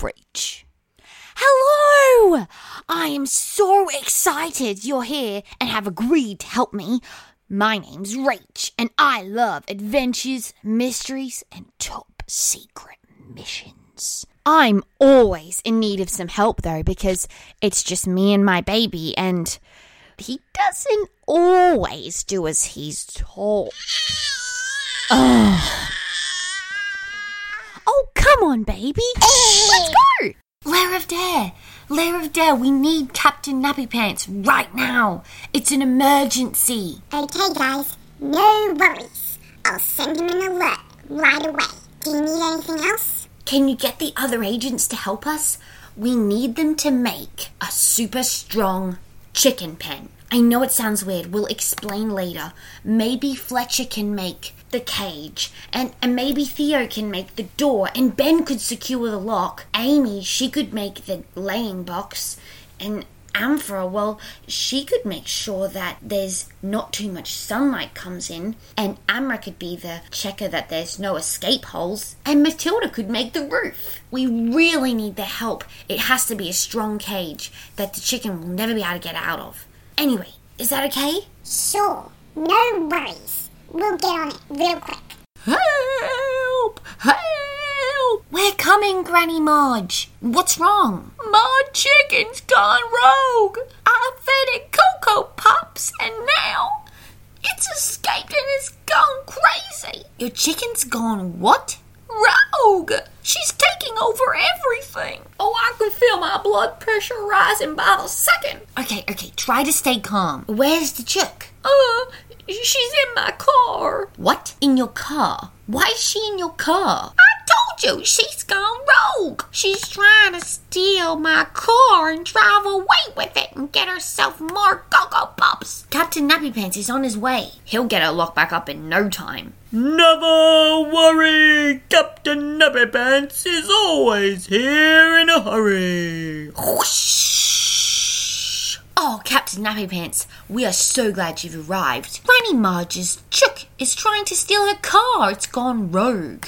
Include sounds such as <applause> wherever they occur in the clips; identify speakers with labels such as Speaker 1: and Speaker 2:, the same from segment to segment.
Speaker 1: Rach. Hello! I am so excited you're here and have agreed to help me. My name's Rach, and I love adventures, mysteries, and top secret missions. I'm always in need of some help though, because it's just me and my baby, and he doesn't always do as he's told. <sighs> Ugh. Come on, baby. Let's go.
Speaker 2: Lair of Dare! Lair of Dare, we need Captain Nappy Pants right now! It's an emergency!
Speaker 3: Okay, guys, no worries. I'll send him an alert right away. Do you need anything else?
Speaker 2: Can you get the other agents to help us? We need them to make a super strong chicken pen. I know it sounds weird, we'll explain later. Maybe Fletcher can make the cage, and, and maybe Theo can make the door, and Ben could secure the lock. Amy, she could make the laying box, and Amphora, well, she could make sure that there's not too much sunlight comes in, and Amra could be the checker that there's no escape holes, and Matilda could make the roof. We really need their help. It has to be a strong cage that the chicken will never be able to get out of. Anyway, is that okay?
Speaker 3: Sure, no worries. We'll get on it real quick.
Speaker 2: Help! Help! We're coming, Granny Marge. What's wrong? My chicken's gone rogue. I fed it Cocoa Pops and now it's escaped and it's gone crazy. Your chicken's gone what? Rogue! She's taking over everything. Oh, I can feel my blood pressure rising by the second. Okay, okay, try to stay calm. Where's the chick? Uh, she's in my car. What? In your car? Why is she in your car? I you she's gone rogue. She's trying to steal my car and drive away with it and get herself more Cocoa Pops. Captain Nappy Pants is on his way. He'll get her locked back up in no time.
Speaker 4: Never worry, Captain Nappy Pants is always here in a hurry.
Speaker 2: Whoosh! Oh, Captain Nappy Pants, we are so glad you've arrived. Granny Marge's chook is trying to steal her car. It's gone rogue.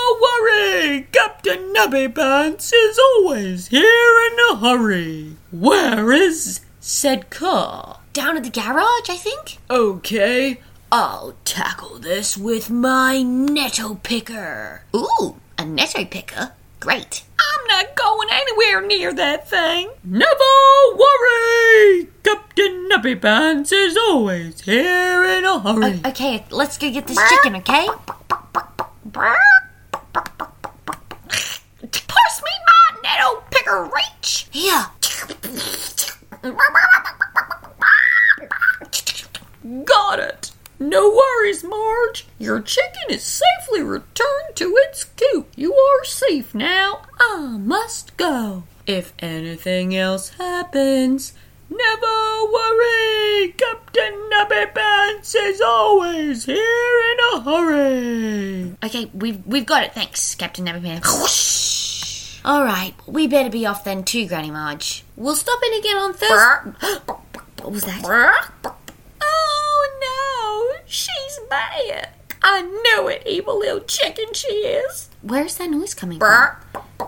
Speaker 4: Never worry, Captain Nappy Pants is always here in a hurry. Where is said car?
Speaker 2: Down at the garage, I think?
Speaker 4: Okay, I'll tackle this with my netto picker.
Speaker 2: Ooh, a netto picker? Great.
Speaker 4: I'm not going anywhere near that thing. Never worry, Captain Nappy Pants is always here in a hurry.
Speaker 2: O- okay, let's go get this chicken, okay? Pass me my picker reach. Here.
Speaker 4: Got it. No worries, Marge. Your chicken is safely returned to its coop. You are safe now. I must go. If anything else happens, never worry. Captain Nappy Pants is always here in a hurry.
Speaker 2: Okay, we've we've got it. Thanks, Captain Nappy Pants. <laughs> All right, we better be off then too, Granny Marge. We'll stop in again on Thursday. <gasps> what was that?
Speaker 4: Oh no, she's back. I knew it, evil little chicken she is.
Speaker 2: Where's that noise coming from?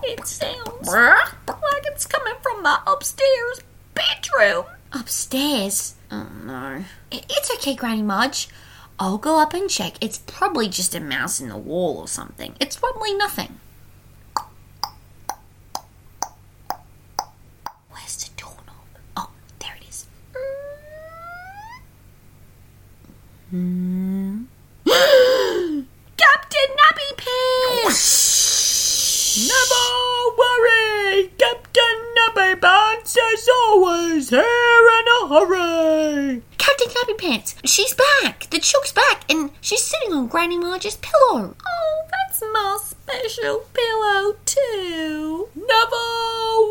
Speaker 4: It sounds like it's coming from my upstairs bedroom.
Speaker 2: Upstairs? Oh no. It's okay, Granny Marge. I'll go up and check. It's probably just a mouse in the wall or something. It's probably nothing. Where's the doorknob? Oh, there it is. Hmm. <gasps> Captain Nappy Pants!
Speaker 4: Never worry, Captain Nappy Pants is always here in a hurry.
Speaker 2: Captain Nappy Pants, she's back. The chook's back, and she's sitting on Granny Marge's pillow.
Speaker 4: Oh, that's my special pillow too. Never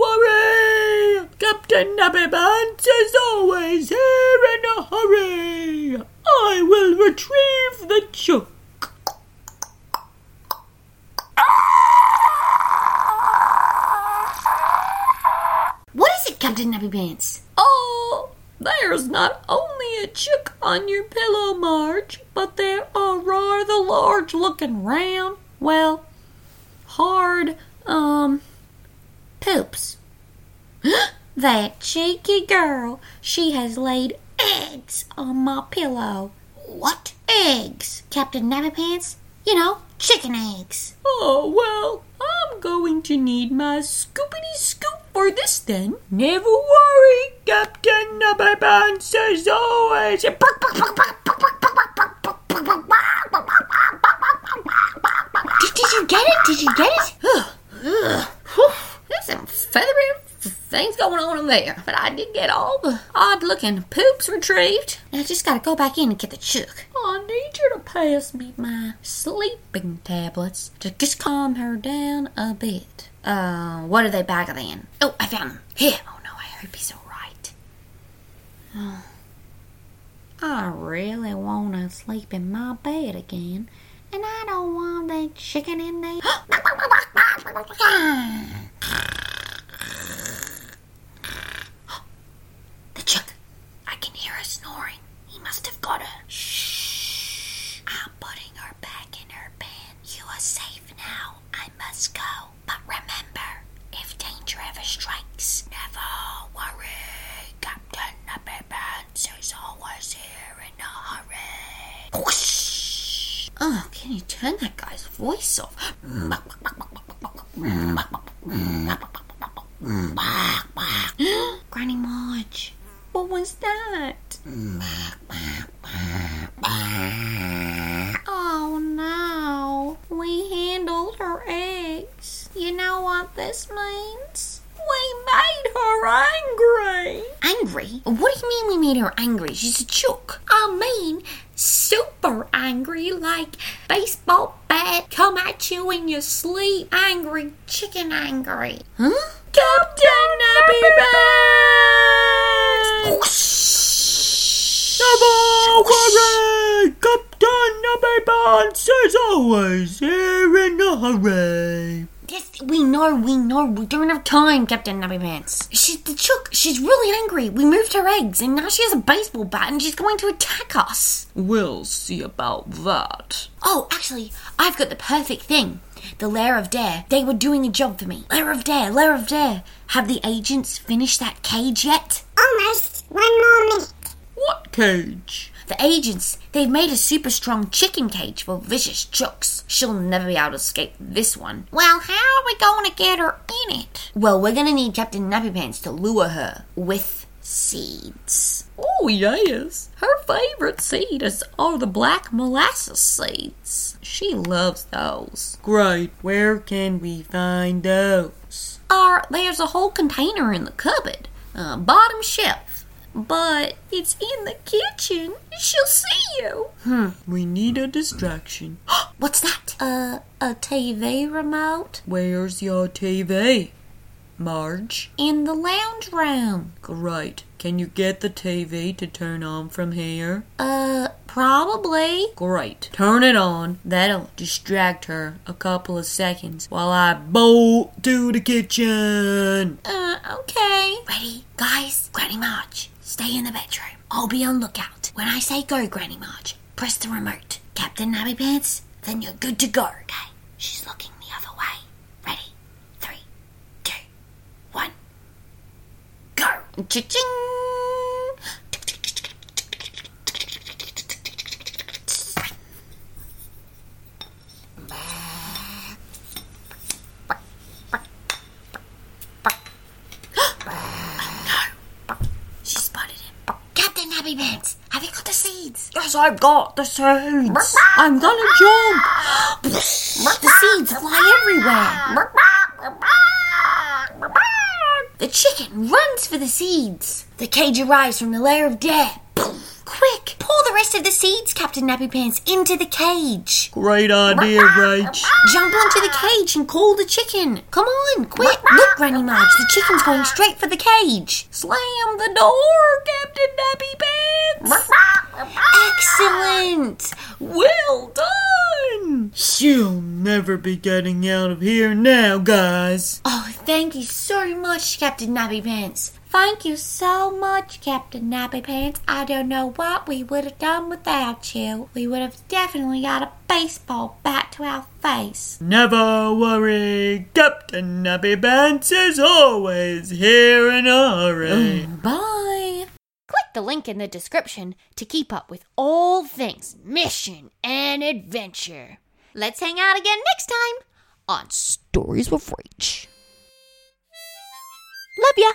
Speaker 4: worry, Captain Nappy Pants is always here in a hurry. I will retrieve the chook.
Speaker 2: What is it, Captain Nappy Pants?
Speaker 4: Oh, there's not only a chook on your pillow, Marge, but there are rather large looking round, well, hard, um,
Speaker 2: Poops. <gasps> that cheeky girl. She has laid eggs on my pillow.
Speaker 1: What?
Speaker 2: Eggs, Captain Nappy Pants. You know, chicken eggs.
Speaker 4: Oh, well, I'm going to need my scoopity scoop for this then. Never worry, Captain Nappy as always.
Speaker 2: Did, did you get it? Did you get it? <sighs>
Speaker 4: There's some feathery things going on in there, but I did get all the odd looking poops retrieved.
Speaker 2: I just gotta go back in and get the chook.
Speaker 4: I need you to pass me my sleeping tablets to just calm her down a bit.
Speaker 2: Uh, what are they back of then? Oh, I found them. Here.
Speaker 4: Oh no, I hope he's alright. Oh, I really want to sleep in my bed again, and I don't want that chicken in there. <gasps> <laughs>
Speaker 2: The chook. I can hear her snoring. He must have got her. Shh. I'm putting her back in her pen. You are safe now. I must go. But remember, if danger ever strikes, never worry. Captain Nappy Pants is always here in a hurry. Whoosh.
Speaker 4: Oh, can you turn that guy's voice off?
Speaker 2: Granny Marge.
Speaker 4: What was that?
Speaker 2: Oh no. We handled her eggs. You know what this means?
Speaker 4: We made her angry.
Speaker 2: Angry? What do you mean we made her angry? She's a chook.
Speaker 4: I mean, super angry, like baseball bat come at you in your sleep. Angry, chicken angry.
Speaker 2: Huh?
Speaker 4: Captain Nappy Never oh, oh, worry, Captain Nappy Pants is always here in a hurry.
Speaker 2: Yes, we know, we know. We don't have time, Captain Nappy Pants. She's the chook. She's really angry. We moved her eggs, and now she has a baseball bat, and she's going to attack us.
Speaker 4: We'll see about that.
Speaker 2: Oh, actually, I've got the perfect thing. The Lair of Dare. They were doing a job for me. Lair of Dare, Lair of Dare. Have the agents finished that cage yet?
Speaker 3: Almost. One more minute.
Speaker 4: What cage?
Speaker 2: The agents, they've made a super strong chicken cage for vicious chooks. She'll never be able to escape this one.
Speaker 1: Well, how are we going to get her in it?
Speaker 2: Well, we're gonna need Captain Nappy Pants to lure her with seeds.
Speaker 4: Oh, yes. Her favorite seed is all the black molasses seeds. She loves those. Great. Where can we find those?
Speaker 2: Uh, there's a whole container in the cupboard, uh, bottom shelf. But it's in the kitchen. She'll see you. Hmm.
Speaker 4: We need a distraction. <gasps>
Speaker 2: What's that? Uh, a TV remote
Speaker 4: Where's your TV? Marge?
Speaker 2: in the lounge room.
Speaker 4: Great. Can you get the TV to turn on from here?
Speaker 2: Uh, probably.
Speaker 4: Great. Turn it on. That'll distract her a couple of seconds while I bolt to the kitchen.
Speaker 2: Uh, okay. Ready? Guys, Granny Marge, stay in the bedroom. I'll be on lookout. When I say go, Granny Marge, press the remote. Captain Nappy Pants, then you're good to go. Okay. She's looking the other way. Ready? Three, two, one, go. Cha-ching! She spotted him. Have you got the seeds?
Speaker 4: Yes, I've got the seeds. I'm gonna jump.
Speaker 2: The seeds fly everywhere. The chicken runs for the seeds. The cage arrives from the lair of death. Quick, the rest of the seeds, Captain Nappy Pants, into the cage.
Speaker 4: Great idea, Rach.
Speaker 2: Jump onto the cage and call the chicken. Come on, quick. Look, Granny Marge, the chicken's going straight for the cage.
Speaker 4: Slam the door, Captain Nappy Pants.
Speaker 2: Excellent.
Speaker 4: Well done. She'll never be getting out of here now, guys.
Speaker 2: Oh, thank you so much, Captain Nappy Pants. Thank you so much, Captain Nappy Pants. I don't know what we would have done without you. We would have definitely got a baseball bat to our face.
Speaker 4: Never worry, Captain Nappy Pants is always here in a hurry.
Speaker 2: Mm, bye.
Speaker 5: Click the link in the description to keep up with all things mission and adventure. Let's hang out again next time on Stories with Rach. Love ya!